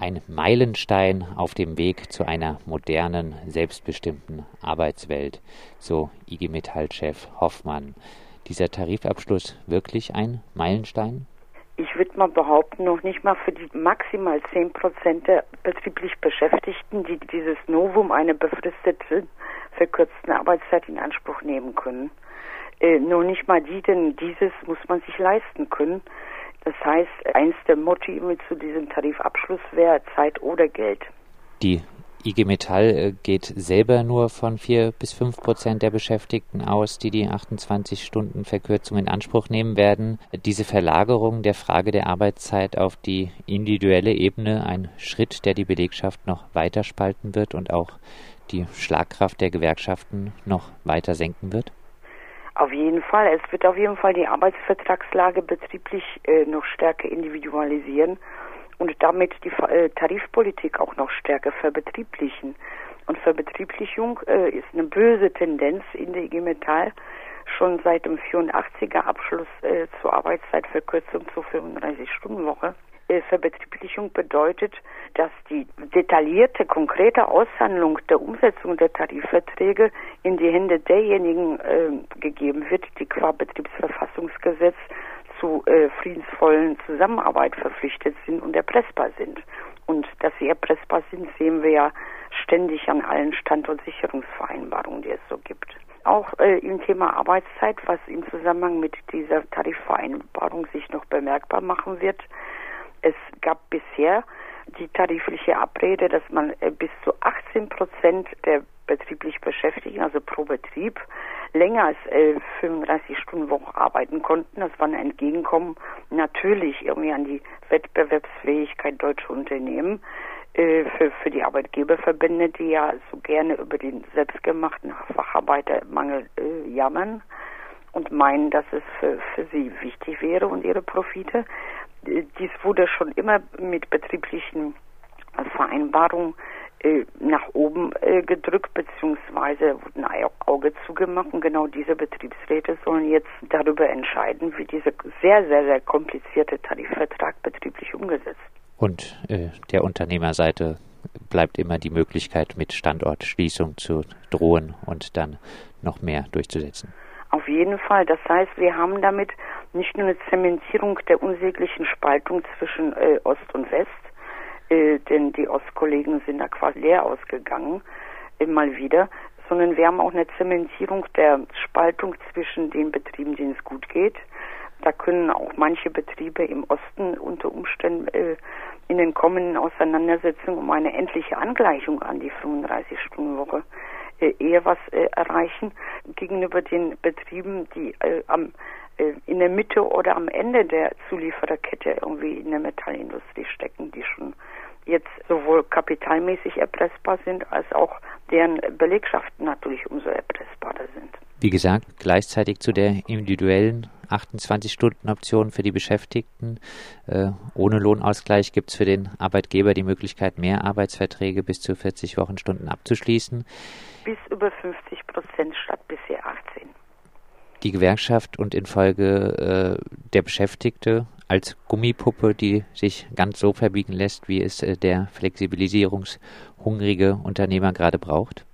ein Meilenstein auf dem Weg zu einer modernen, selbstbestimmten Arbeitswelt, so IG Metall-Chef Hoffmann. Dieser Tarifabschluss wirklich ein Meilenstein? Ich würde mal behaupten, noch nicht mal für die maximal 10 Prozent der betrieblich Beschäftigten, die dieses Novum einer befristeten, verkürzten Arbeitszeit in Anspruch nehmen können. Äh, noch nicht mal die, denn dieses muss man sich leisten können. Das heißt, eins der Motive zu diesem Tarifabschluss wäre Zeit oder Geld. Die IG Metall äh, geht selber nur von vier bis fünf Prozent der Beschäftigten aus, die die 28 Stunden Verkürzung in Anspruch nehmen werden. Diese Verlagerung der Frage der Arbeitszeit auf die individuelle Ebene ein Schritt, der die Belegschaft noch weiter spalten wird und auch die Schlagkraft der Gewerkschaften noch weiter senken wird? Auf jeden Fall. Es wird auf jeden Fall die Arbeitsvertragslage betrieblich äh, noch stärker individualisieren und damit die äh, Tarifpolitik auch noch stärker verbetrieblichen. Und Verbetrieblichung äh, ist eine böse Tendenz in der IG Metall schon seit dem 84er Abschluss äh, zur Arbeitszeitverkürzung zur 35-Stunden-Woche. Äh, Verbetrieblichung bedeutet, dass die detaillierte, konkrete Aushandlung der Umsetzung der Tarifverträge in die Hände derjenigen äh, gegeben wird, die qua Betriebsverfassungsgesetz zu äh, friedensvollen Zusammenarbeit verpflichtet sind und erpressbar sind. Und dass sie erpressbar sind, sehen wir ja ständig an allen Standortsicherungsvereinbarungen, die es so gibt. Auch äh, im Thema Arbeitszeit, was im Zusammenhang mit dieser Tarifvereinbarung sich noch bemerkbar machen wird, es gab bisher die tarifliche Abrede, dass man äh, bis zu 18 Prozent der betrieblich Beschäftigten, also pro Betrieb, länger als äh, 35 Stunden Woche arbeiten konnten. Das war ein Entgegenkommen natürlich irgendwie an die Wettbewerbsfähigkeit deutscher Unternehmen äh, für, für die Arbeitgeberverbände, die ja so gerne über den selbstgemachten Facharbeitermangel äh, jammern und meinen, dass es für, für sie wichtig wäre und ihre Profite dies wurde schon immer mit betrieblichen Vereinbarungen äh, nach oben äh, gedrückt, beziehungsweise wurde ein Auge zugemacht. Und genau diese Betriebsräte sollen jetzt darüber entscheiden, wie dieser sehr, sehr, sehr komplizierte Tarifvertrag betrieblich umgesetzt. Und äh, der Unternehmerseite bleibt immer die Möglichkeit, mit Standortschließung zu drohen und dann noch mehr durchzusetzen. Auf jeden Fall. Das heißt, wir haben damit nicht nur eine Zementierung der unsäglichen Spaltung zwischen äh, Ost und West, äh, denn die Ostkollegen sind da quasi leer ausgegangen, äh, mal wieder, sondern wir haben auch eine Zementierung der Spaltung zwischen den Betrieben, denen es gut geht. Da können auch manche Betriebe im Osten unter Umständen äh, in den kommenden Auseinandersetzungen um eine endliche Angleichung an die 35-Stunden-Woche äh, eher was äh, erreichen gegenüber den Betrieben, die äh, am in der Mitte oder am Ende der Zuliefererkette irgendwie in der Metallindustrie stecken, die schon jetzt sowohl kapitalmäßig erpressbar sind, als auch deren Belegschaften natürlich umso erpressbarer sind. Wie gesagt, gleichzeitig zu der individuellen 28-Stunden-Option für die Beschäftigten. Äh, ohne Lohnausgleich gibt es für den Arbeitgeber die Möglichkeit, mehr Arbeitsverträge bis zu 40 Wochenstunden abzuschließen. Bis über 50 Prozent statt bisher 18 die Gewerkschaft und infolge äh, der Beschäftigte als Gummipuppe, die sich ganz so verbiegen lässt, wie es äh, der flexibilisierungshungrige Unternehmer gerade braucht?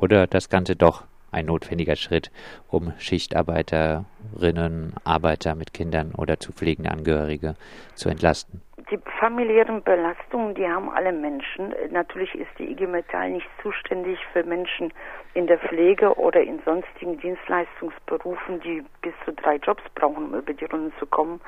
Oder das Ganze doch ein notwendiger Schritt, um Schichtarbeiterinnen, Arbeiter mit Kindern oder zu pflegende Angehörige zu entlasten? Die familiären Belastungen, die haben alle Menschen. Natürlich ist die IG Metall nicht zuständig für Menschen in der Pflege oder in sonstigen Dienstleistungsberufen, die bis zu drei Jobs brauchen, um über die Runden zu kommen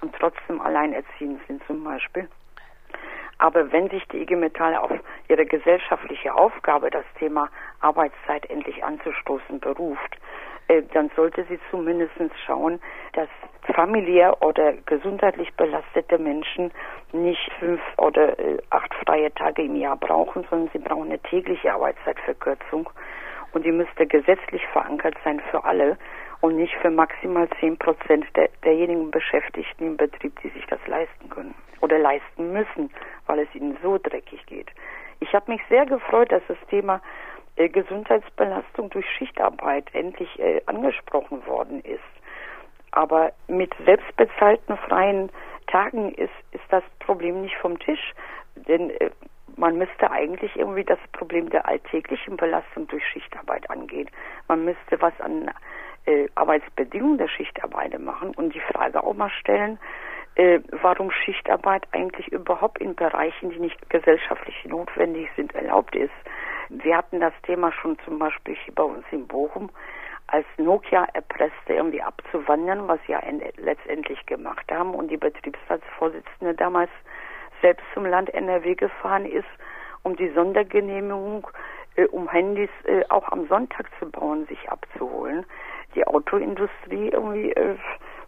und trotzdem alleinerziehend sind zum Beispiel. Aber wenn sich die IG Metall auf ihre gesellschaftliche Aufgabe, das Thema Arbeitszeit endlich anzustoßen, beruft, äh, dann sollte sie zumindest schauen, dass familiär oder gesundheitlich belastete Menschen nicht fünf oder äh, acht freie Tage im Jahr brauchen, sondern sie brauchen eine tägliche Arbeitszeitverkürzung. Und die müsste gesetzlich verankert sein für alle und nicht für maximal zehn Prozent der, derjenigen Beschäftigten im Betrieb, die sich das leisten können oder leisten müssen, weil es ihnen so dreckig geht. Ich habe mich sehr gefreut, dass das Thema äh, Gesundheitsbelastung durch Schichtarbeit endlich äh, angesprochen worden ist. Aber mit selbstbezahlten freien Tagen ist, ist das Problem nicht vom Tisch, Denn äh, man müsste eigentlich irgendwie das Problem der alltäglichen Belastung durch Schichtarbeit angehen. Man müsste was an äh, Arbeitsbedingungen der Schichtarbeit machen und die Frage auch mal stellen, äh, warum Schichtarbeit eigentlich überhaupt in Bereichen, die nicht gesellschaftlich notwendig sind, erlaubt ist. Wir hatten das Thema schon zum Beispiel hier bei uns in Bochum, als Nokia erpresste, irgendwie abzuwandern, was sie ja letztendlich gemacht haben und die Betriebsratsvorsitzende damals selbst zum Land NRW gefahren ist, um die Sondergenehmigung, äh, um Handys äh, auch am Sonntag zu bauen, sich abzuholen. Die Autoindustrie irgendwie äh,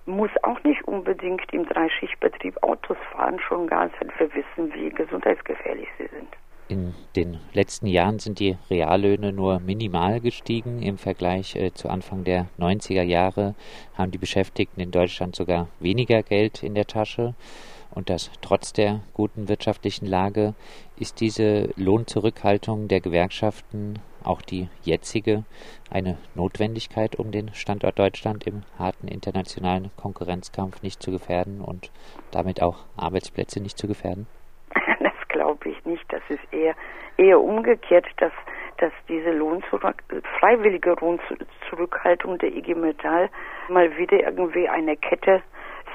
muss auch nicht unbedingt im Dreischichtbetrieb Autos fahren, schon gar nicht, wenn wir wissen, wie gesundheitsgefährlich sie sind. In den letzten Jahren sind die Reallöhne nur minimal gestiegen. Im Vergleich äh, zu Anfang der 90er Jahre haben die Beschäftigten in Deutschland sogar weniger Geld in der Tasche. Und das trotz der guten wirtschaftlichen Lage ist diese Lohnzurückhaltung der Gewerkschaften auch die jetzige eine Notwendigkeit, um den Standort Deutschland im harten internationalen Konkurrenzkampf nicht zu gefährden und damit auch Arbeitsplätze nicht zu gefährden? Das glaube ich nicht. Das ist eher eher umgekehrt, dass dass diese Lohnzurück, freiwillige Lohnzurückhaltung der IG Metall mal wieder irgendwie eine Kette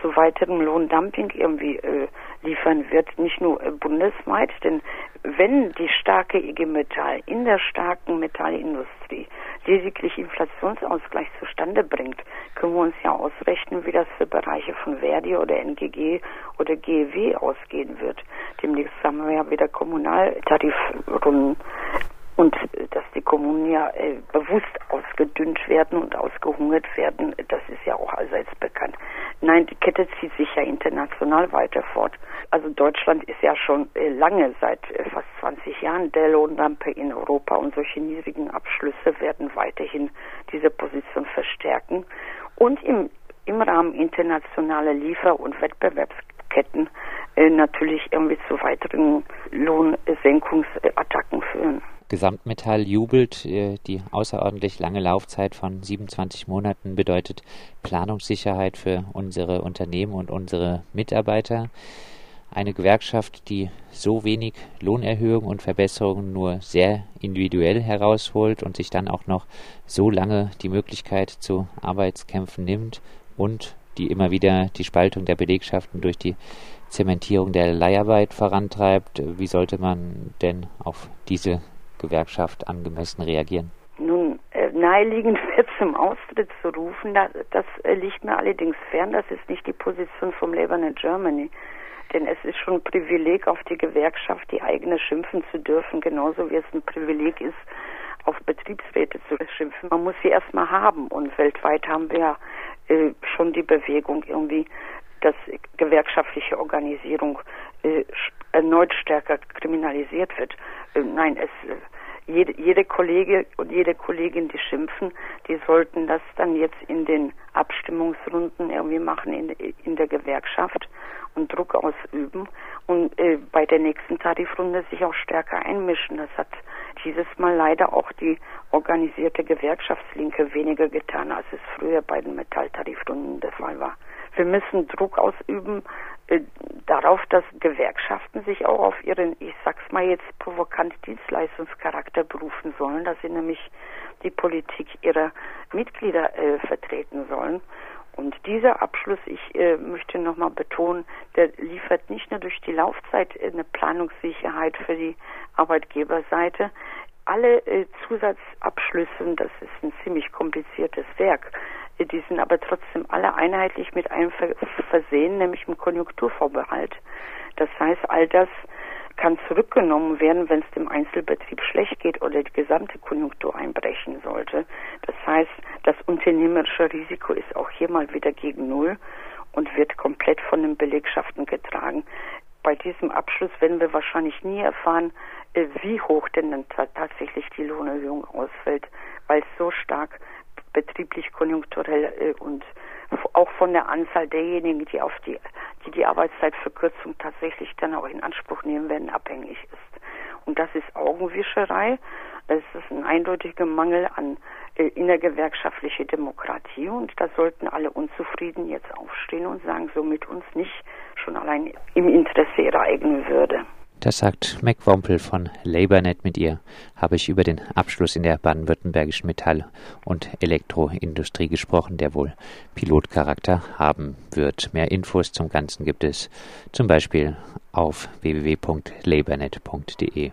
zu weiterem Lohndumping irgendwie äh, liefern wird, nicht nur äh, bundesweit, denn wenn die starke IG Metall in der starken Metallindustrie lediglich Inflationsausgleich zustande bringt, können wir uns ja ausrechnen, wie das für Bereiche von Verdi oder NGG oder GEW ausgehen wird. Demnächst haben wir ja wieder Kommunaltarifrunden und äh, dass die Kommunen ja äh, bewusst ausgedünnt werden und ausgehungert werden, das ist ja auch allseits bekannt. Nein, die Kette zieht sich ja international weiter fort. Also Deutschland ist ja schon äh, lange, seit äh, fast 20 Jahren der Lohnlampe in Europa und solche niedrigen Abschlüsse werden weiterhin diese Position verstärken und im, im Rahmen internationaler Liefer- und Wettbewerbsketten äh, natürlich irgendwie zu weiteren Lohnsenkungsattacken führen. Gesamtmetall jubelt. Äh, die außerordentlich lange Laufzeit von 27 Monaten bedeutet Planungssicherheit für unsere Unternehmen und unsere Mitarbeiter. Eine Gewerkschaft, die so wenig Lohnerhöhungen und Verbesserungen nur sehr individuell herausholt und sich dann auch noch so lange die Möglichkeit zu Arbeitskämpfen nimmt und die immer wieder die Spaltung der Belegschaften durch die Zementierung der Leiharbeit vorantreibt. Wie sollte man denn auf diese Gewerkschaft angemessen reagieren? Nun, äh, naheliegend wird zum Austritt zu rufen, das, das äh, liegt mir allerdings fern. Das ist nicht die Position vom Labour in Germany. Denn es ist schon ein Privileg, auf die Gewerkschaft die eigene schimpfen zu dürfen, genauso wie es ein Privileg ist, auf Betriebsräte zu schimpfen. Man muss sie erstmal haben und weltweit haben wir äh, schon die Bewegung irgendwie, dass gewerkschaftliche Organisierung äh, erneut stärker kriminalisiert wird. Äh, nein, es äh, jede, jede Kollege und jede Kollegin, die schimpfen, die sollten das dann jetzt in den Abstimmungsrunden irgendwie machen in, in der Gewerkschaft und Druck ausüben und äh, bei der nächsten Tarifrunde sich auch stärker einmischen. Das hat dieses Mal leider auch die organisierte Gewerkschaftslinke weniger getan, als es früher bei den Metalltarifrunden der Fall war. Wir müssen Druck ausüben äh, darauf, dass Gewerkschaften sich auch auf ihren, ich sag's mal jetzt provokant, Dienstleistungscharakter berufen sollen, dass sie nämlich die Politik ihrer Mitglieder äh, vertreten sollen. Und dieser Abschluss, ich äh, möchte nochmal betonen, der liefert nicht nur durch die Laufzeit eine Planungssicherheit für die Arbeitgeberseite, alle äh, Zusatzabschlüsse, das ist ein ziemlich kompliziertes Werk, die sind aber trotzdem alle einheitlich mit einem versehen, nämlich im Konjunkturvorbehalt. Das heißt, all das kann zurückgenommen werden, wenn es dem Einzelbetrieb schlecht geht oder die gesamte Konjunktur einbrechen sollte. Das heißt, das unternehmerische Risiko ist auch hier mal wieder gegen Null und wird komplett von den Belegschaften getragen. Bei diesem Abschluss werden wir wahrscheinlich nie erfahren, äh, wie hoch denn dann tatsächlich die Lohnerhöhung ausfällt, weil es so stark betrieblich konjunkturell äh, und auch von der Anzahl derjenigen, die auf die, die die Arbeitszeitverkürzung tatsächlich dann auch in Anspruch nehmen werden, abhängig ist. Und das ist Augenwischerei. Es ist ein eindeutiger Mangel an äh, innergewerkschaftliche Demokratie und da sollten alle unzufrieden jetzt aufstehen und sagen, so mit uns nicht, schon allein im Interesse ihrer eigenen Würde. Das sagt Mac Wompel von LabourNet. Mit ihr habe ich über den Abschluss in der baden-württembergischen Metall- und Elektroindustrie gesprochen, der wohl Pilotcharakter haben wird. Mehr Infos zum Ganzen gibt es zum Beispiel auf www.labornet.de.